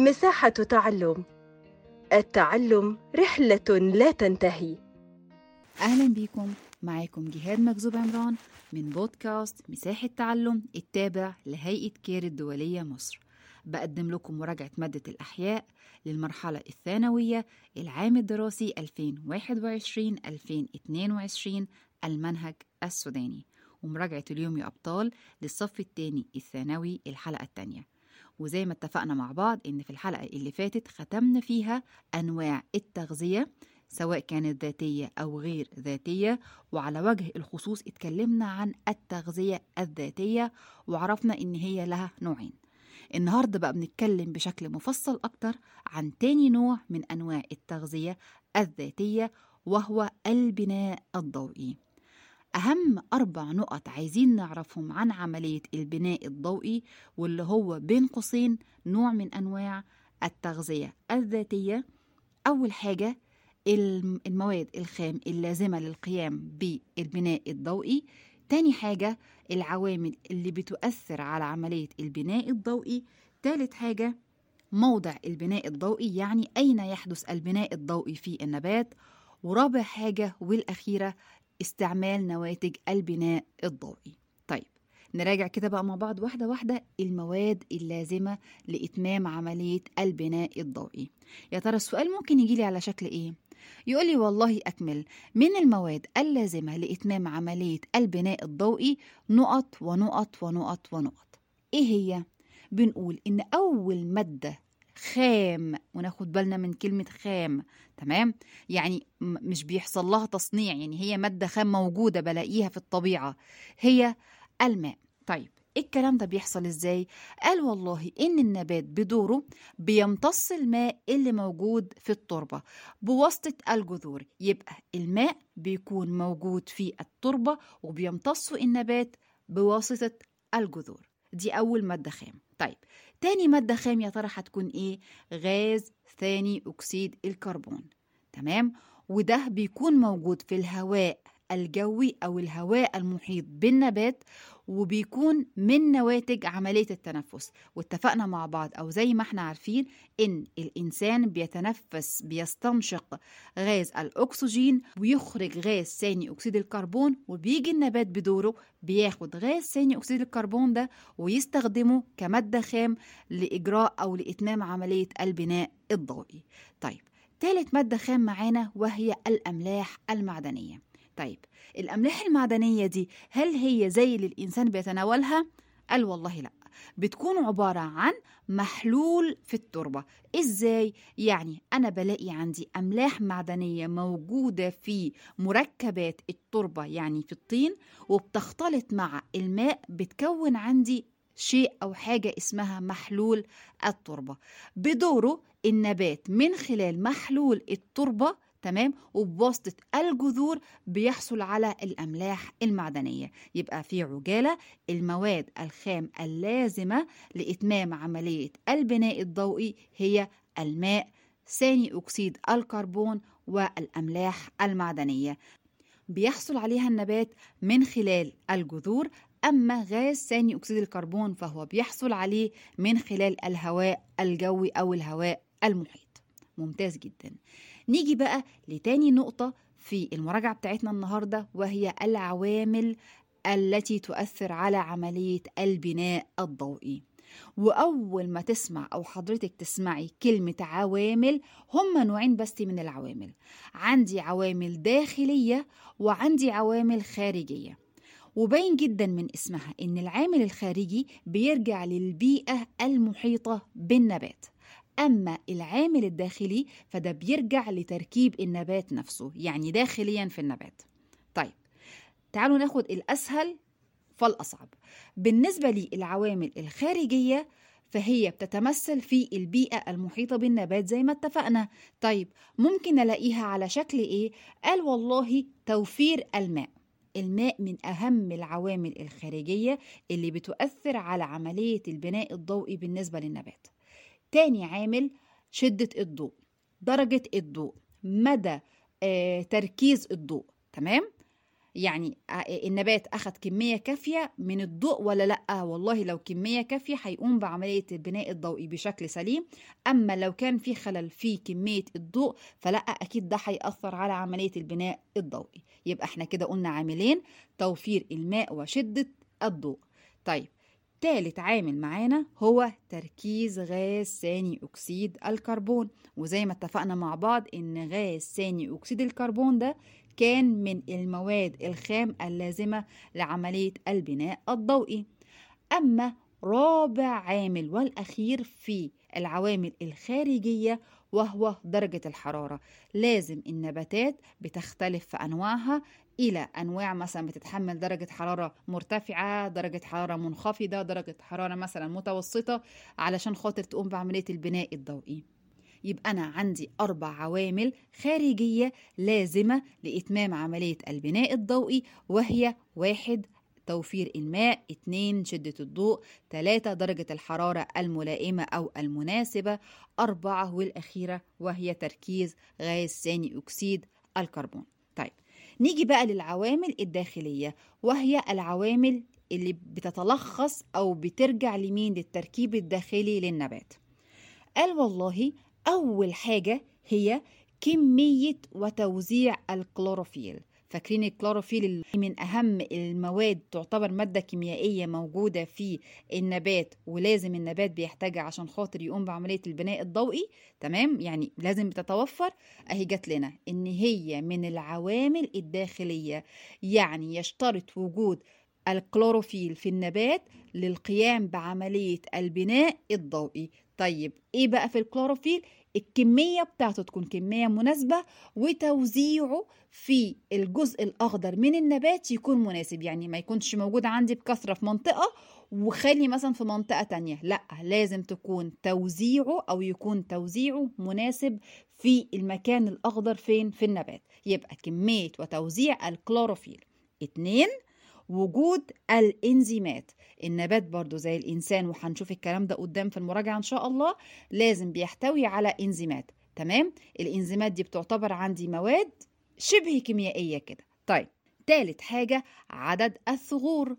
مساحة تعلم. التعلم رحلة لا تنتهي. أهلا بيكم. معاكم جهاد مكذوب عمران من بودكاست مساحة تعلم التابع لهيئة كير الدولية مصر. بقدم لكم مراجعة مادة الأحياء للمرحلة الثانوية العام الدراسي 2021-2022 المنهج السوداني. ومراجعة اليوم يا أبطال للصف الثاني الثانوي الحلقة الثانية. وزي ما اتفقنا مع بعض إن في الحلقة اللي فاتت ختمنا فيها أنواع التغذية سواء كانت ذاتية أو غير ذاتية وعلى وجه الخصوص اتكلمنا عن التغذية الذاتية وعرفنا إن هي لها نوعين. النهاردة بقى بنتكلم بشكل مفصل أكتر عن تاني نوع من أنواع التغذية الذاتية وهو البناء الضوئي. أهم أربع نقط عايزين نعرفهم عن عملية البناء الضوئي واللي هو بين قوسين نوع من أنواع التغذية الذاتية. أول حاجة المواد الخام اللازمة للقيام بالبناء الضوئي. تاني حاجة العوامل اللي بتؤثر على عملية البناء الضوئي. تالت حاجة موضع البناء الضوئي يعني أين يحدث البناء الضوئي في النبات. ورابع حاجة والأخيرة استعمال نواتج البناء الضوئي طيب نراجع كده بقى مع بعض واحدة واحدة المواد اللازمة لإتمام عملية البناء الضوئي يا ترى السؤال ممكن يجيلي على شكل إيه؟ يقول لي والله أكمل من المواد اللازمة لإتمام عملية البناء الضوئي نقط ونقط ونقط ونقط إيه هي؟ بنقول إن أول مادة خام وناخد بالنا من كلمة خام تمام؟ يعني مش بيحصل لها تصنيع يعني هي مادة خام موجودة بلاقيها في الطبيعة. هي الماء. طيب الكلام ده بيحصل إزاي؟ قال والله إن النبات بدوره بيمتص الماء اللي موجود في التربة. بواسطة الجذور يبقى الماء بيكون موجود في التربة وبيمتصه النبات بواسطة الجذور. دي أول مادة خام. طيب تاني مادة خام يا ترى هتكون إيه؟ غاز ثاني أكسيد الكربون تمام؟ وده بيكون موجود في الهواء الجوي أو الهواء المحيط بالنبات وبيكون من نواتج عملية التنفس. واتفقنا مع بعض أو زي ما إحنا عارفين إن الإنسان بيتنفس بيستنشق غاز الأكسجين ويخرج غاز ثاني أكسيد الكربون وبيجي النبات بدوره بياخد غاز ثاني أكسيد الكربون ده ويستخدمه كمادة خام لإجراء أو لإتمام عملية البناء الضوئي. طيب ثالث مادة خام معانا وهي الأملاح المعدنية. طيب الأملاح المعدنية دي هل هي زي اللي الإنسان بيتناولها؟ قال والله لأ بتكون عبارة عن محلول في التربة إزاي؟ يعني أنا بلاقي عندي أملاح معدنية موجودة في مركبات التربة يعني في الطين وبتختلط مع الماء بتكون عندي شيء أو حاجة اسمها محلول التربة بدوره النبات من خلال محلول التربة تمام؟ وبواسطة الجذور بيحصل على الأملاح المعدنية. يبقى في عجالة المواد الخام اللازمة لإتمام عملية البناء الضوئي هي الماء ثاني أكسيد الكربون والأملاح المعدنية. بيحصل عليها النبات من خلال الجذور. أما غاز ثاني أكسيد الكربون فهو بيحصل عليه من خلال الهواء الجوي أو الهواء المحيط. ممتاز جدا. نيجي بقى لتاني نقطة في المراجعة بتاعتنا النهاردة وهي العوامل التي تؤثر على عملية البناء الضوئي. وأول ما تسمع أو حضرتك تسمعي كلمة عوامل هم نوعين بس من العوامل. عندي عوامل داخلية وعندي عوامل خارجية. وباين جدا من اسمها إن العامل الخارجي بيرجع للبيئة المحيطة بالنبات. أما العامل الداخلي فده بيرجع لتركيب النبات نفسه يعني داخليا في النبات. طيب تعالوا ناخد الأسهل فالأصعب. بالنسبة للعوامل الخارجية فهي بتتمثل في البيئة المحيطة بالنبات زي ما اتفقنا. طيب ممكن ألاقيها على شكل إيه؟ قال والله توفير الماء. الماء من أهم العوامل الخارجية اللي بتؤثر على عملية البناء الضوئي بالنسبة للنبات. تاني عامل شدة الضوء درجة الضوء مدى آه، تركيز الضوء تمام؟ يعني ع- النبات أخد كمية كافية من الضوء ولا لأ؟ والله لو كمية كافية هيقوم بعملية البناء الضوئي بشكل سليم. أما لو كان في خلل في كمية الضوء فلأ أكيد ده هيأثر على عملية البناء الضوئي. يبقى إحنا كده قلنا عاملين توفير الماء وشدة الضوء. طيب تالت عامل معانا هو تركيز غاز ثاني أكسيد الكربون. وزي ما اتفقنا مع بعض إن غاز ثاني أكسيد الكربون ده كان من المواد الخام اللازمة لعملية البناء الضوئي. أما رابع عامل والأخير في العوامل الخارجية وهو درجة الحرارة. لازم النباتات بتختلف في أنواعها إلى أنواع مثلا بتتحمل درجة حرارة مرتفعة درجة حرارة منخفضة درجة حرارة مثلا متوسطة علشان خاطر تقوم بعملية البناء الضوئي. يبقى أنا عندي أربع عوامل خارجية لازمة لإتمام عملية البناء الضوئي وهي واحد توفير الماء اتنين شدة الضوء تلاتة درجة الحرارة الملائمة أو المناسبة أربعة والأخيرة وهي تركيز غاز ثاني أكسيد الكربون. طيب نيجي بقى للعوامل الداخلية وهي العوامل اللي بتتلخص أو بترجع لمين؟ للتركيب الداخلي للنبات. قال والله أول حاجة هي كمية وتوزيع الكلوروفيل. فاكرين الكلوروفيل من أهم المواد تعتبر مادة كيميائية موجودة في النبات ولازم النبات بيحتاجها عشان خاطر يقوم بعملية البناء الضوئي. تمام؟ يعني لازم بتتوفر أهي جات لنا. إن هي من العوامل الداخلية. يعني يشترط وجود الكلوروفيل في النبات للقيام بعملية البناء الضوئي. طيب إيه بقى في الكلوروفيل؟ الكمية بتاعته تكون كمية مناسبة وتوزيعه في الجزء الأخضر من النبات يكون مناسب. يعني ما يكونش موجود عندي بكثرة في منطقة وقلي مثلا في منطقة تانية. لا لازم تكون توزيعه أو يكون توزيعه مناسب في المكان الأخضر فين؟ في النبات. يبقى كمية وتوزيع الكلوروفيل. اتنين وجود الإنزيمات. النبات برضو زي الإنسان وهنشوف الكلام ده قدام في المراجعة إن شاء الله لازم بيحتوي على إنزيمات. تمام؟ الإنزيمات دي بتعتبر عندي مواد شبه كيميائية كده. طيب تالت حاجة عدد الثغور.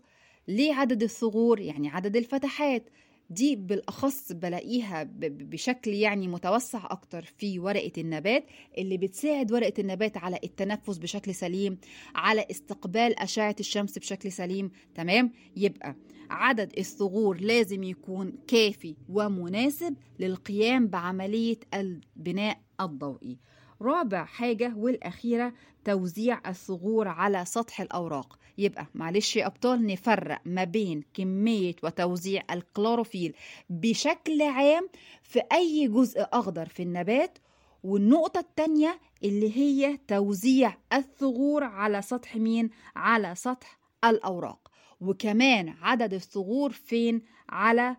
ليه عدد الثغور؟ يعني عدد الفتحات. دي بالأخص بلاقيها بشكل يعني متوسع أكتر في ورقة النبات اللي بتساعد ورقة النبات على التنفس بشكل سليم على استقبال أشعة الشمس بشكل سليم تمام؟ يبقى عدد الثغور لازم يكون كافي ومناسب للقيام بعملية البناء الضوئي. رابع حاجة والأخيرة توزيع الثغور على سطح الأوراق يبقى معلش يا أبطال نفرق ما بين كمية وتوزيع الكلوروفيل بشكل عام في أي جزء أخضر في النبات والنقطة التانية اللي هي توزيع الثغور على سطح مين؟ على سطح الأوراق وكمان عدد الثغور فين؟ على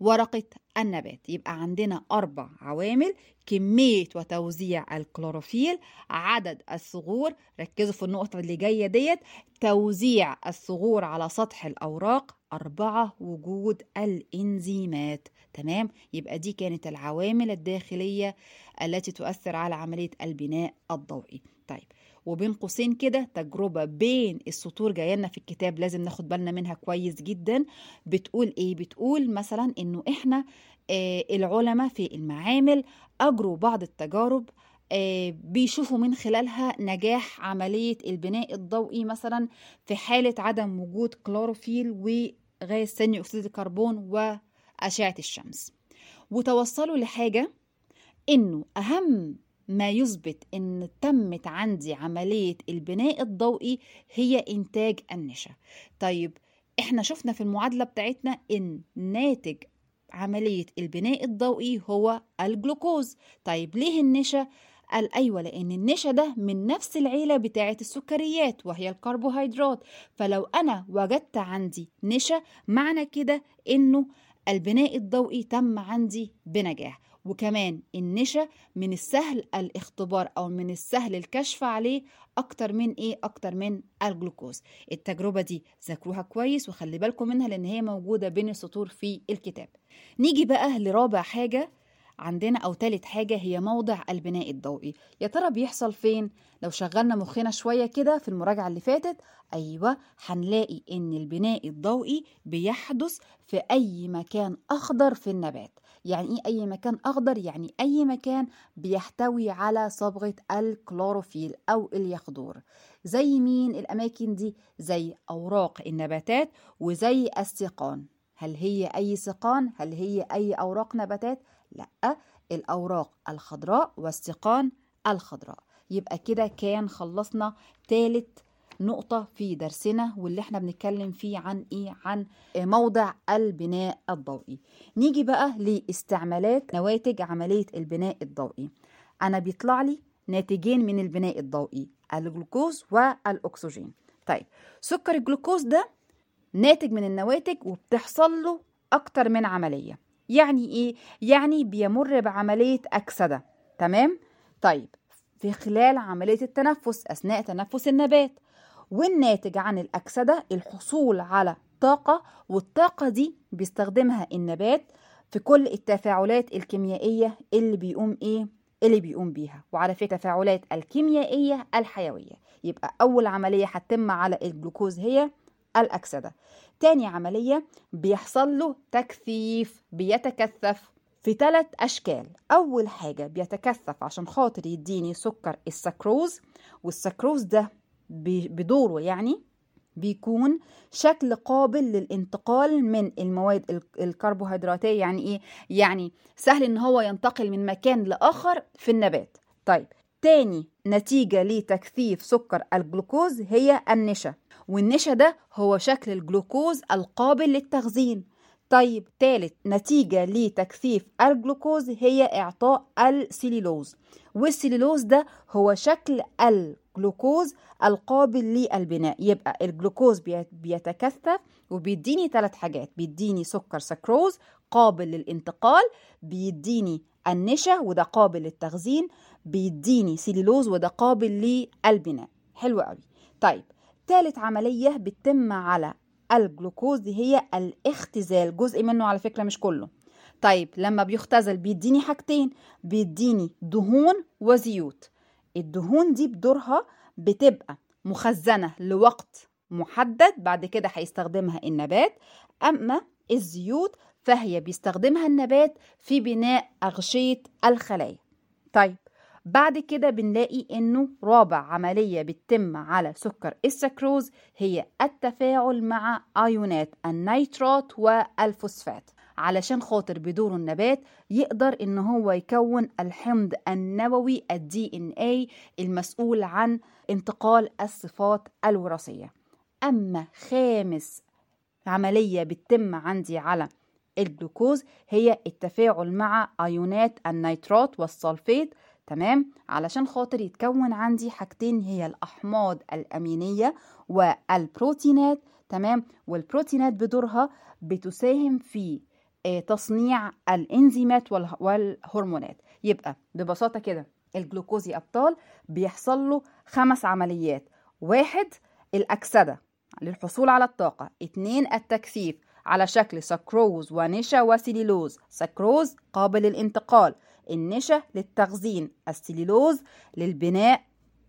ورقة النبات. يبقى عندنا أربع عوامل كمية وتوزيع الكلوروفيل عدد الثغور ركزوا في النقطة اللي جاية ديت توزيع الثغور على سطح الأوراق أربعة وجود الإنزيمات. تمام؟ يبقى دي كانت العوامل الداخلية التي تؤثر على عملية البناء الضوئي. طيب وبين قوسين كده تجربة بين السطور جاية لنا في الكتاب لازم ناخد بالنا منها كويس جدا. بتقول إيه؟ بتقول مثلا إنه إحنا آه العلماء في المعامل أجروا بعض التجارب آه بيشوفوا من خلالها نجاح عملية البناء الضوئي مثلا في حالة عدم وجود كلوروفيل وغاز ثاني أكسيد الكربون وأشعة الشمس. وتوصلوا لحاجة إنه أهم ما يثبت إن تمت عندي عملية البناء الضوئي هي إنتاج النشا. طيب إحنا شفنا في المعادلة بتاعتنا إن ناتج عملية البناء الضوئي هو الجلوكوز. طيب ليه النشا؟ قال أيوه لأن النشا ده من نفس العيلة بتاعة السكريات وهي الكربوهيدرات. فلو أنا وجدت عندي نشا معنى كده إنه البناء الضوئي تم عندي بنجاح. وكمان النشا من السهل الاختبار أو من السهل الكشف عليه أكتر من إيه؟ أكتر من الجلوكوز. التجربة دي ذاكروها كويس وخلي بالكم منها لأن هي موجودة بين السطور في الكتاب. نيجي بقى لرابع حاجة عندنا أو تالت حاجة هي موضع البناء الضوئي يا ترى بيحصل فين؟ لو شغلنا مخنا شوية كده في المراجعة اللي فاتت أيوة هنلاقي إن البناء الضوئي بيحدث في أي مكان أخضر في النبات يعني إيه أي مكان أخضر؟ يعني أي مكان بيحتوي على صبغة الكلوروفيل أو اليخضور زي مين الأماكن دي؟ زي أوراق النباتات وزي السيقان هل هي أي سيقان؟ هل هي أي أوراق نباتات؟ لأ الأوراق الخضراء والسيقان الخضراء. يبقى كده كان خلصنا تالت نقطة في درسنا واللي إحنا بنتكلم فيه عن إيه؟ عن موضع البناء الضوئي. نيجي بقى لاستعمالات نواتج عملية البناء الضوئي. أنا بيطلع لي ناتجين من البناء الضوئي الجلوكوز والأكسجين. طيب سكر الجلوكوز ده ناتج من النواتج وبتحصل له أكتر من عملية. يعني إيه؟ يعني بيمر بعملية أكسدة تمام؟ طيب في خلال عملية التنفس أثناء تنفس النبات والناتج عن الأكسدة الحصول على طاقة والطاقة دي بيستخدمها النبات في كل التفاعلات الكيميائية اللي بيقوم إيه؟ اللي بيقوم بيها وعلى فكرة التفاعلات الكيميائية الحيوية يبقى أول عملية هتتم على الجلوكوز هي الأكسدة تاني عملية بيحصل له تكثيف بيتكثف في ثلاث أشكال. أول حاجة بيتكثف عشان خاطر يديني سكر السكروز والسكروز ده بدوره يعني بيكون شكل قابل للانتقال من المواد الكربوهيدراتية يعني إيه؟ يعني سهل إن هو ينتقل من مكان لآخر في النبات. طيب تاني نتيجة لتكثيف سكر الجلوكوز هي النشا. والنشا ده هو شكل الجلوكوز القابل للتخزين. طيب تالت نتيجة لتكثيف الجلوكوز هي إعطاء السيلولوز والسيلولوز ده هو شكل الجلوكوز القابل للبناء. يبقى الجلوكوز بيتكثف وبيديني ثلاث حاجات. بيديني سكر سكروز قابل للانتقال بيديني النشا وده قابل للتخزين بيديني سيلولوز وده قابل للبناء. حلو قوي. طيب ثالث عملية بتتم على الجلوكوز هي الاختزال جزء منه على فكرة مش كله. طيب لما بيختزل بيديني حاجتين بيديني دهون وزيوت. الدهون دي بدورها بتبقى مخزنة لوقت محدد بعد كده هيستخدمها النبات أما الزيوت فهي بيستخدمها النبات في بناء أغشية الخلايا. طيب بعد كده بنلاقي إنه رابع عملية بتتم على سكر السكروز هي التفاعل مع آيونات النيترات والفوسفات. علشان خاطر بدور النبات يقدر إن هو يكون الحمض النووي الدي ان اي المسؤول عن انتقال الصفات الوراثية. أما خامس عملية بتتم عندي على الجلوكوز هي التفاعل مع آيونات النيترات والصلفيت تمام؟ علشان خاطر يتكون عندي حاجتين هي الأحماض الأمينية والبروتينات تمام؟ والبروتينات بدورها بتساهم في تصنيع الإنزيمات والهرمونات. يبقى ببساطة كده الجلوكوز يا أبطال بيحصل له خمس عمليات. واحد الأكسدة للحصول على الطاقة. اتنين التكثيف على شكل سكروز ونشا وسيلولوز سكروز قابل للانتقال. النشا للتخزين السيلولوز للبناء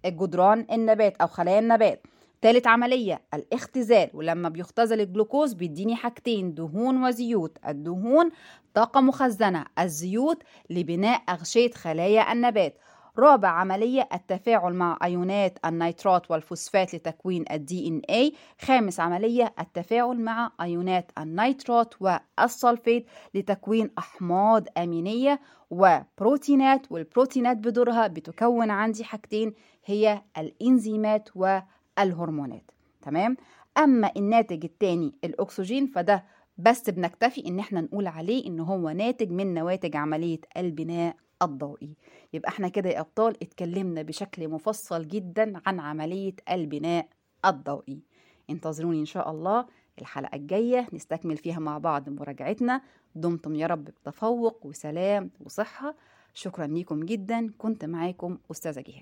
جدران النبات أو خلايا النبات. تالت عملية الاختزال. ولما بيختزل الجلوكوز بيديني حاجتين دهون وزيوت. الدهون طاقة مخزنة الزيوت لبناء أغشية خلايا النبات. رابع عملية التفاعل مع أيونات النيترات والفوسفات لتكوين ال DN خامس عملية التفاعل مع أيونات النيترات والصلفيت لتكوين أحماض أمينية وبروتينات والبروتينات بدورها بتكون عندي حاجتين هي الإنزيمات والهرمونات. تمام؟ أما الناتج الثاني الأكسجين فده بس بنكتفي إن إحنا نقول عليه إن هو ناتج من نواتج عملية البناء الضوئي. يبقى إحنا كده يا أبطال اتكلمنا بشكل مفصل جدا عن عملية البناء الضوئي. انتظروني إن شاء الله الحلقة الجاية نستكمل فيها مع بعض مراجعتنا. دمتم يا رب بتفوق وسلام وصحة. شكرا ليكم جدا. كنت معاكم أستاذة جهاد.